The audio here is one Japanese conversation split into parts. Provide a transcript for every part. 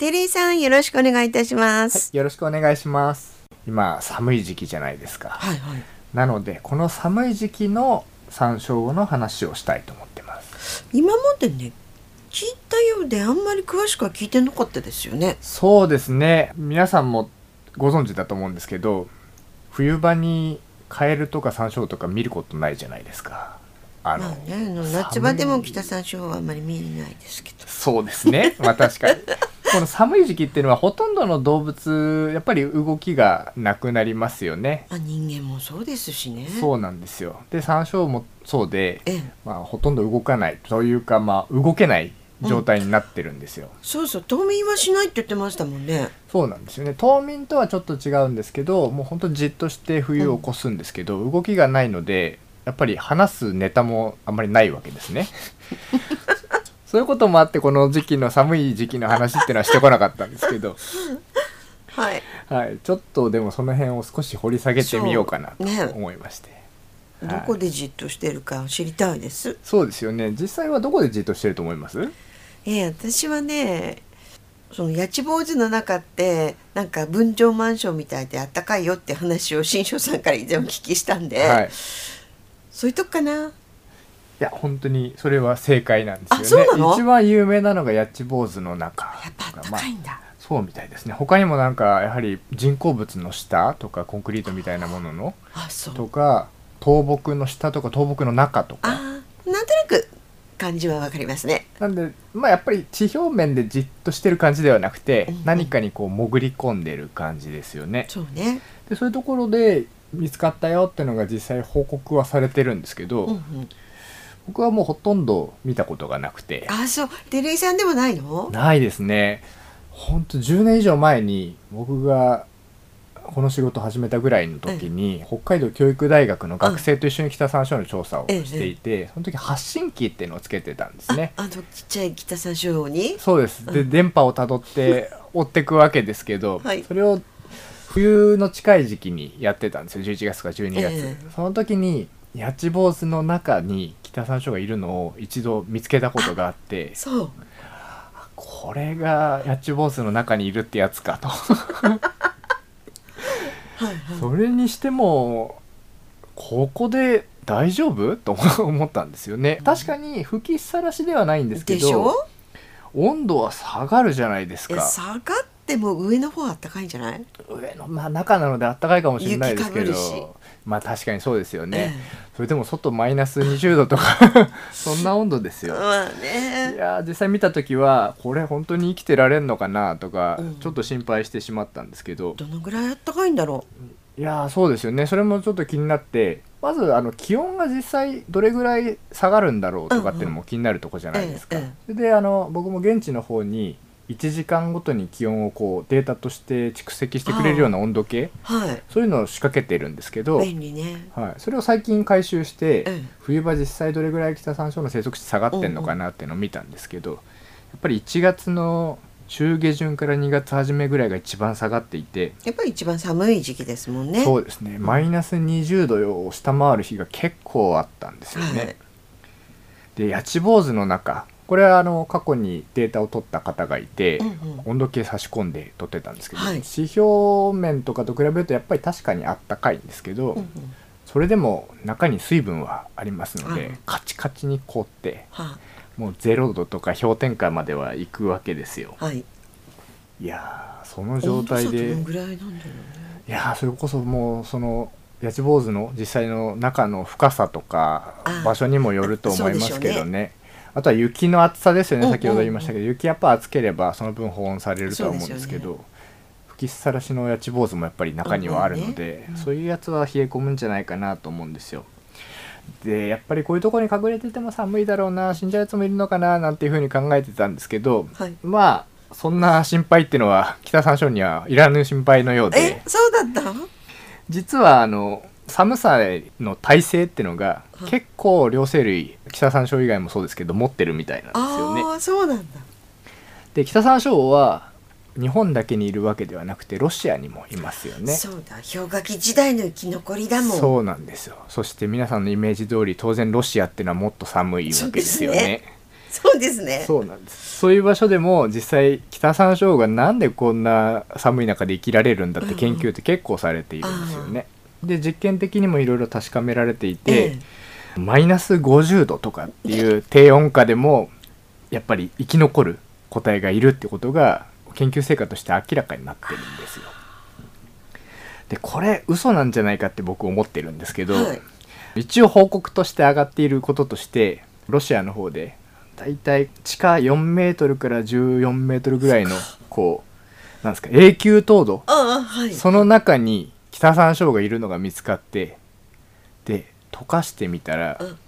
テリーさんよろしくお願いいたしまはす。い、よろしくお願いします今寒い時期じゃないですか、はいはい。なのでこの寒い時期の山椒の話をしたいと思ってます今までね聞いたようであんまり詳しくは聞いてなかったですよね。そうですね皆さんもご存知だと思うんですけど冬場にカエルとか山椒とか見ることないじゃないですかあの、まあね、夏場でも北山椒はあんまり見えないですけど。そうですねまあ確かにこの寒い時期っていうのはほとんどの動物やっぱり動きがなくなりますよね。まあ人間もそうですしね。そうなんですよ。で山椒もそうで、ええ、まあ、ほとんど動かないというか、まあ、動けない状態になってるんですよ、そうそう。冬眠はしないって言ってましたもんね。そうなんですよね。冬眠とはちょっと違うんですけどもうほんとじっとして冬を越すんですけど、動きがないのでやっぱり話すネタもあんまりないわけですね そういうこともあってこの時期の寒い時期の話っていうのはしてこなかったんですけど、はい。はい、ちょっとでもその辺を少し掘り下げてみようかなと思いまして、どこでじっとしてるか知りたいです。そうですよね。実際はどこでじっとしてると思います？ええ私はねその八千坊主の中ってなんか分譲マンションみたいであったかいよって話を新庄さんから以前お聞きしたんで、はい。そういうとこかないや本当にそれは正解なんですよね。一番有名なのがヤッチ坊主の中やっぱあったまあかいんだ、そうみたいですね。他にもなんかやはり人工物の下とかコンクリートみたいなもののあそう。とか倒木の下とか倒木の中とか。なんとなく感じはわかりますね。なんでまあやっぱり地表面でじっとしてる感じではなくて、うんうん。何かにこう潜り込んでる感じですよね。そうね。でそういうところで見つかったよっていうのが実際報告はされてるんですけど、うんうん僕はもうほとんど見たことがなくて。あそう。テレイさんでもないの？ないですね。ほんと10年以上前に僕がこの仕事始めたぐらいの時に、北海道教育大学の学生と一緒に北山椒の調査をしていて、その時発信機っていうのをつけてたんですね。ああのちっちゃい北山椒に？そうです。で電波をたどって 追っていくわけですけど、はい。それを冬の近い時期にやってたんですよ。11月か12月、ええ。その時に八千坊主の中に北山椒がいるのを一度見つけたことがあってそう。これが八千坊主の中にいるってやつかと。はいはい。それにしてもここで大丈夫？と思ったんですよね。確かに吹きさらしではないんですけど温度は下がるじゃないですえか下がっても上の方あったかいんじゃない？上のまあ中なのであったかいかもしれないですけどまあ確かにそうですよね、えそれでも外マイナス20度とか そんな温度ですよ。まあいねやー実際見た時はこれ本当に生きてられんのかなとか、うん。ちょっと心配してしまったんですけど。どのぐらいあったかいんだろいやーそうですよね。それもちょっと気になってまずあの気温が実際どれぐらい下がるんだろうとかっていうのも気になるとこじゃないですか、えええそれであの僕も現地の方に1時間ごとに気温をこうデータとして蓄積してくれるような温度計。うはい。そういうのを仕掛けてるんですけど、便利ね。はい、それを最近回収して、ええ。冬場実際どれぐらい北山椒の生息地下がってんのかなっていうのを見たんですけど、やっぱり1月の中下旬から2月初めぐらいが一番下がっていて、やっぱり一番寒い時期ですもんね。そうですね。マイナス20度を下回る日が結構あったんですよね。はい。で八千坊主の中これはあの過去にデータを取った方がいて、うんうん。温度計差し込んで撮ってたんですけど、はい。指標面とかと比べるとやっぱり確かにあったかいんですけど、うんうん。それでも中に水分はありますので、うんカチカチに凍ってはもう0度とか氷点下までは行くわけですよ。はい。いやーその状態でね。いやーそれこそもうその八千坊主の実際の中の深さとかあ場所にもよると思いますけどねあとは雪の厚さですよね、うんうんうん先ほど言いましたけど雪やっぱ厚ければその分保温されるとは思うんですけど吹きさらしの八千坊主もやっぱり中にはあるので、うんうんねうん。そういうやつは冷え込むんじゃないかなと思うんですよ。でやっぱりこういうところに隠れてても寒いだろうな死んじゃうやつもいるのかななんていうふうに考えてたんですけど、はい。まあそんな心配っていうのは北山椒にはいらぬ心配のようで。えそうだった？実はあの寒さの耐性っていうのがはい。結構両生類北山椒以外もそうですけど持ってるみたいなんですよね。ああそうなんだ。で北山椒は日本だけにいるわけではなくてロシアにもいますよね。そうだ。氷河期時代の生き残りだもん。そうなんですよ。そして皆さんのイメージ通り当然ロシアっていうのはもっと寒いわけですよね。そうですね。そうなんです。そういう場所でも実際北山椒がなんでこんな寒い中で生きられるんだって研究って結構されているんですよね。で実験的にもいろいろ確かめられていて、えマイナス50度とかっていう低温下でもやっぱり生き残る個体がいるってことが研究成果として明らかになってるんですよ。でこれ嘘なんじゃないかって僕思ってるんですけど、はい。一応報告として上がっていることとしてロシアの方でだいたい地下4メートルから14メートルぐらいのこうなんですか永久凍土。はい。その中に北山椒がいるのが見つかってで溶かしてみたらうん。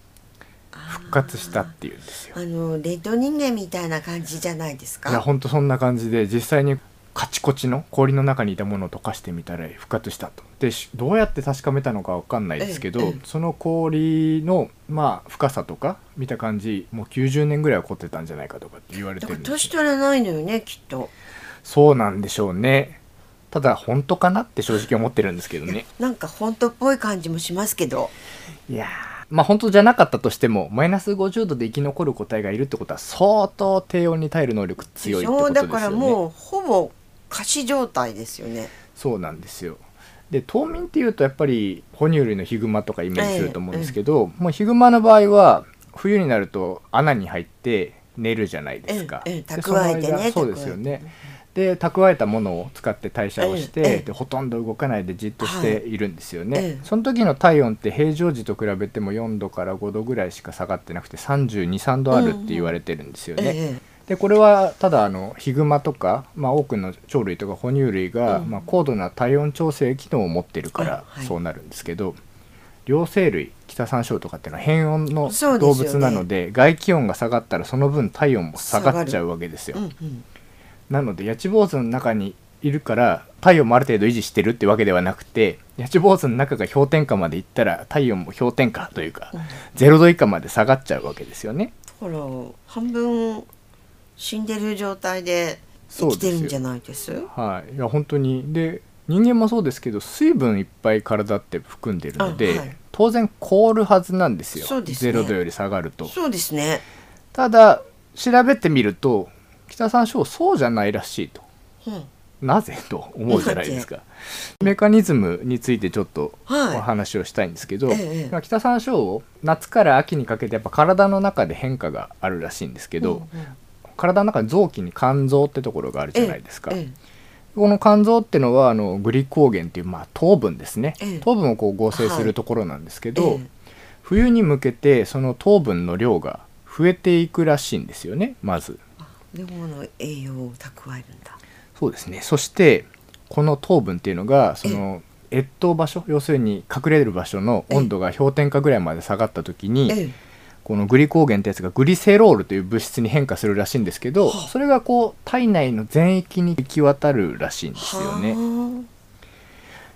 復活したっていうんですよ。あのレッド人間みたいな感じじゃないですか？いやほんとそんな感じで実際にカチコチの氷の中にいたものを溶かしてみたら復活したと。でしどうやって確かめたのかわかんないですけど、ええええその氷のまあ深さとか見た感じもう90年ぐらいは凝ってたんじゃないかとかって言われてるんです年取らないのよねきっと。そうなんでしょうねただ本当かなって正直思ってるんですけどね。なんか本当っぽい感じもしますけど。いやーまあ本当じゃなかったとしてもマイナス50度で生き残る個体がいるってことは相当低温に耐える能力強いってことですよね。だからもうほぼ仮死状態ですよね。そうなんですよ。で冬眠っていうとやっぱり哺乳類のヒグマとかイメージすると思うんですけど、もうヒグマの場合は冬になると穴に入って寝るじゃないですか、ええ蓄えてねそうですよねで蓄えたものを使って代謝をして、ええええ。でほとんど動かないでじっとしてい。るんですよね、はいええ。その時の体温って平常時と比べても4度から5度ぐらいしか下がってなくて323度あるって言われてるんですよね、ええでこれはただあのヒグマとか、まあ、多くの鳥類とか哺乳類が、うん。まあ、高度な体温調整機能を持ってるからそうなるんですけど、両生類北山椒とかっていうのは変温の動物なので外気温が下がったらその分体温も下がっちゃうわけですよ。うんうんなのでヤチ坊主の中にいるから体温もある程度維持してるってわけではなくてヤチ坊主の中が氷点下までいったら体温も氷点下というか、うん。0度以下まで下がっちゃうわけですよね。だから半分死んでる状態で生きてるんじゃないです？はい、いや本当に。で人間もそうですけど水分いっぱい体って含んでるので、あはい。当然凍るはずなんですよ。ですね。0度より下がると。そうですね。ただ調べてみると北山椒そうじゃないらしいと。うん。なぜと思うじゃないですか。メカニズムについてちょっとおはい。話をしたいんですけど、ええまあ北山椒を夏から秋にかけてやっぱ体の中で変化があるらしいんですけど、うんうん。体の中に臓器に肝臓ってところがあるじゃないですか、えこの肝臓ってのはあのグリコーゲンっていう、まあ、糖分ですね、ええ。糖分をこう合成するところなんですけど、ええ冬に向けてその糖分の量が増えていくらしいんですよねまずでもの栄養を蓄えるんだ。そうですね。そしてこの糖分っていうのがその越冬場所要するに隠れる場所の温度が氷点下ぐらいまで下がった時に、えこのグリコーゲンってやつがグリセロールという物質に変化するらしいんですけど、はあ。それがこう体内の全域に行き渡るらしいんですよね。は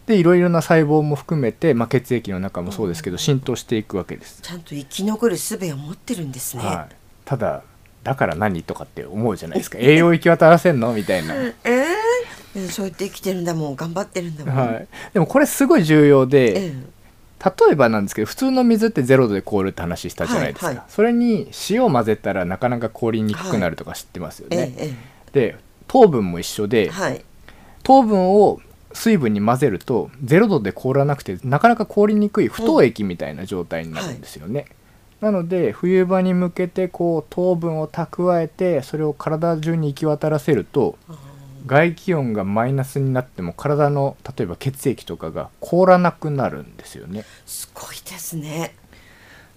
でいろいろな細胞も含めて、まあ、血液の中もそうですけど浸透していくわけです。あ、ちゃんと生き残る術を持ってるんですね、はい、ただだから何とかって思うじゃないですか。栄養行き渡らせんの？みたいな、えええそうやって生きてるんだもん。頑張ってるんだもん、はい、でもこれすごい重要でえ例えばなんですけど普通の水って0度で凍るって話したじゃないですか、はいはい。それに塩を混ぜたらなかなか凍りにくくなるとか知ってますよえね、えで糖分も一緒えでえはい。糖分を水分に混ぜると0度で凍らなくてなかなか凍りにくい不凍液みたいな状態になるんですよね、なので冬場に向けてこう糖分を蓄えてそれを体中に行き渡らせると外気温がマイナスになっても体の例えば血液とかが凍らなくなるんですよね。すごいですね。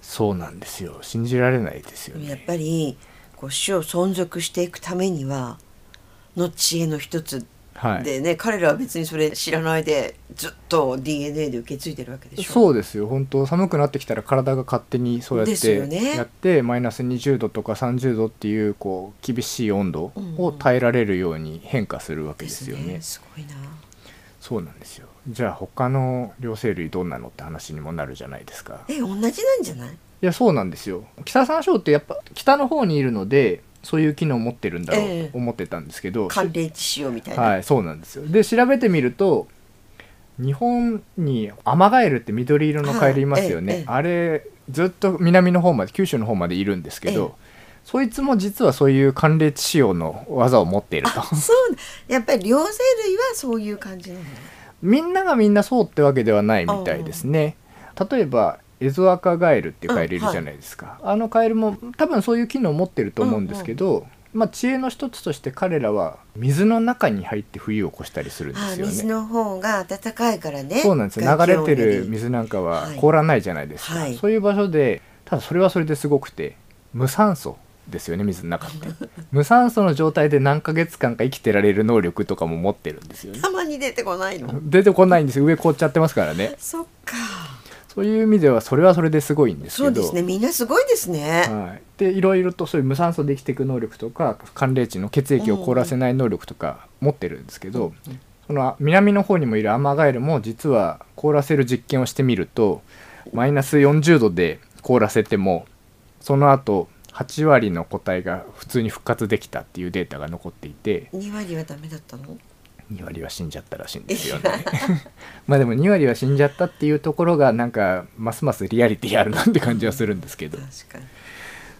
そうなんですよ。信じられないですよやっねぱりこう種を存続していくためにはの知恵の一つはい。でね、彼らは別にそれ知らないでずっと DNA で受け継いでるわけでしょ。そうですよ。本当寒くなってきたら体が勝手にそうやってやってマイナス20度とか30度っていうこう厳しい温度を耐えられるように変化するわけですよね。すごいな。そうなんですよ。じゃあ他の両生類どんなのって話にもなるじゃないですか。え同じなんじゃない？いやそうなんですよ。北山椒ってやっぱ北の方にいるのでそういう機能を持ってるんだろええ。うと思ってたんですけど、寒冷地仕様みたいな、はいそうなんですよ。で調べてみると日本にアマガエルって緑色のカエルいますよね、はいええええ。あれずっと南の方まで九州の方までいるんですけど、そいつも実はそういう寒冷地仕様の技を持っていると。あそう。やっぱり両生類はそういう感じなのみんながみんなそうってわけではないみたいですね。例えばエゾアカガエルっていうカエルいるじゃないですか、あのカエルも多分そういう機能を持ってると思うんですけど、まあ、知恵の一つとして彼らは水の中に入って冬を越したりするんであすよね。水の方が暖かいからね。そうなんですよ。流れてる水なんかははい。凍らないじゃないですか、はい。そういう場所でただそれはそれですごくて無酸素ですよね水の中って。無酸素の状態で何ヶ月間か生きてられる能力とかも持ってるんですよね。たまに出てこないの。出てこないんですよ。上凍っちゃってますからね。そっかそういう意味ではそれはそれですごいんですけど。そうですね。みんなすごいですね、はい、でいろいろとそういう無酸素で生きていく能力とか寒冷地の血液を凍らせない能力とか持ってるんですけど、その南の方にもいるアマガエルも実は凍らせる実験をしてみるとマイナス40度で凍らせてもその後8割の個体が普通に復活できたっていうデータが残っていて。2割はダメだったの？2割は死んじゃったらしいんですよね。まあでも2割は死んじゃったっていうところがなんかますますリアリティあるなって感じはするんですけど。確かに。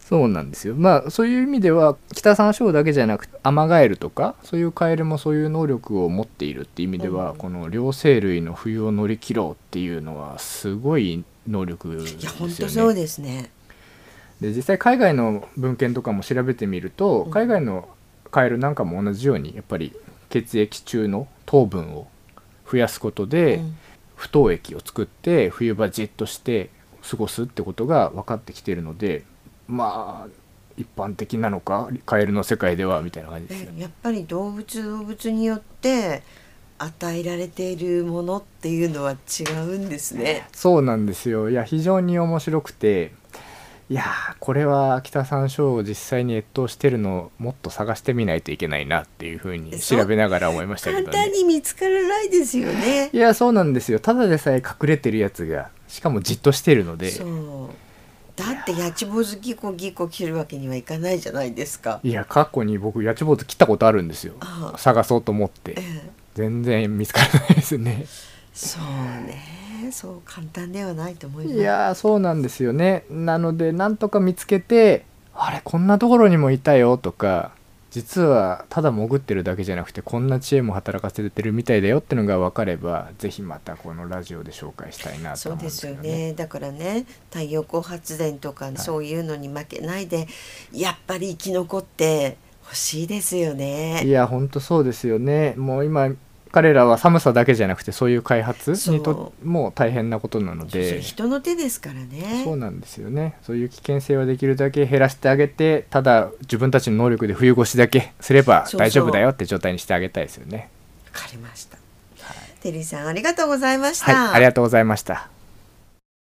そうなんですよ。まあそういう意味では北山椒だけじゃなくてアマガエルとかそういうカエルもそういう能力を持っているっていう意味では、うん。この両生類の冬を乗り切ろうっていうのはすごい能力ですよね。いや本当そうですね。で実際海外の文献とかも調べてみると、うん。海外のカエルなんかも同じようにやっぱり血液中の糖分を増やすことで、うん不凍液を作って冬場じっとして過ごすってことが分かってきているのでまあ一般的なのかカエルの世界ではみたいな感じですよね。えやっぱり動物動物によって与えられているものっていうのは違うんですね。そうなんですよいや非常に面白くていやーこれは北山椒を実際に越冬してるのをもっと探してみないといけないなっていうふうに調べながら思いましたけどね。簡単に見つからないですよね。い。やそうなんですよ。ただでさえ隠れてるやつがしかもじっとしてるので。そう。だってやちぼずギコギコ切るわけにはいかないじゃないですか。いや過去に僕やちぼうず切ったことあるんですよ。探そうと思って。ええ。全然見つからないですね。そうねそう簡単ではないと思います。いやーそうなんですよねなのでなんとか見つけてあれこんなところにもいたよとか実はただ潜ってるだけじゃなくてこんな知恵も働かせてるみたいだよってのが分かればぜひまたこのラジオで紹介したいなとそうで思うんですすよよねね。だからね太陽光発電とかそういうのに負けないで、やっぱり生き残ってほしいですよいね。やほんとそうですよねもう今彼らは寒さだけじゃなくてそういう開発にともう大変なことなので人の手ですからね。そうなんですよねそういう危険性はできるだけ減らしてあげてただ自分たちの能力で冬越しだけ すれば大丈夫だよって状態にしてあげたいですよねわかりました。テリーさんありがとうございました。はいありがとうございました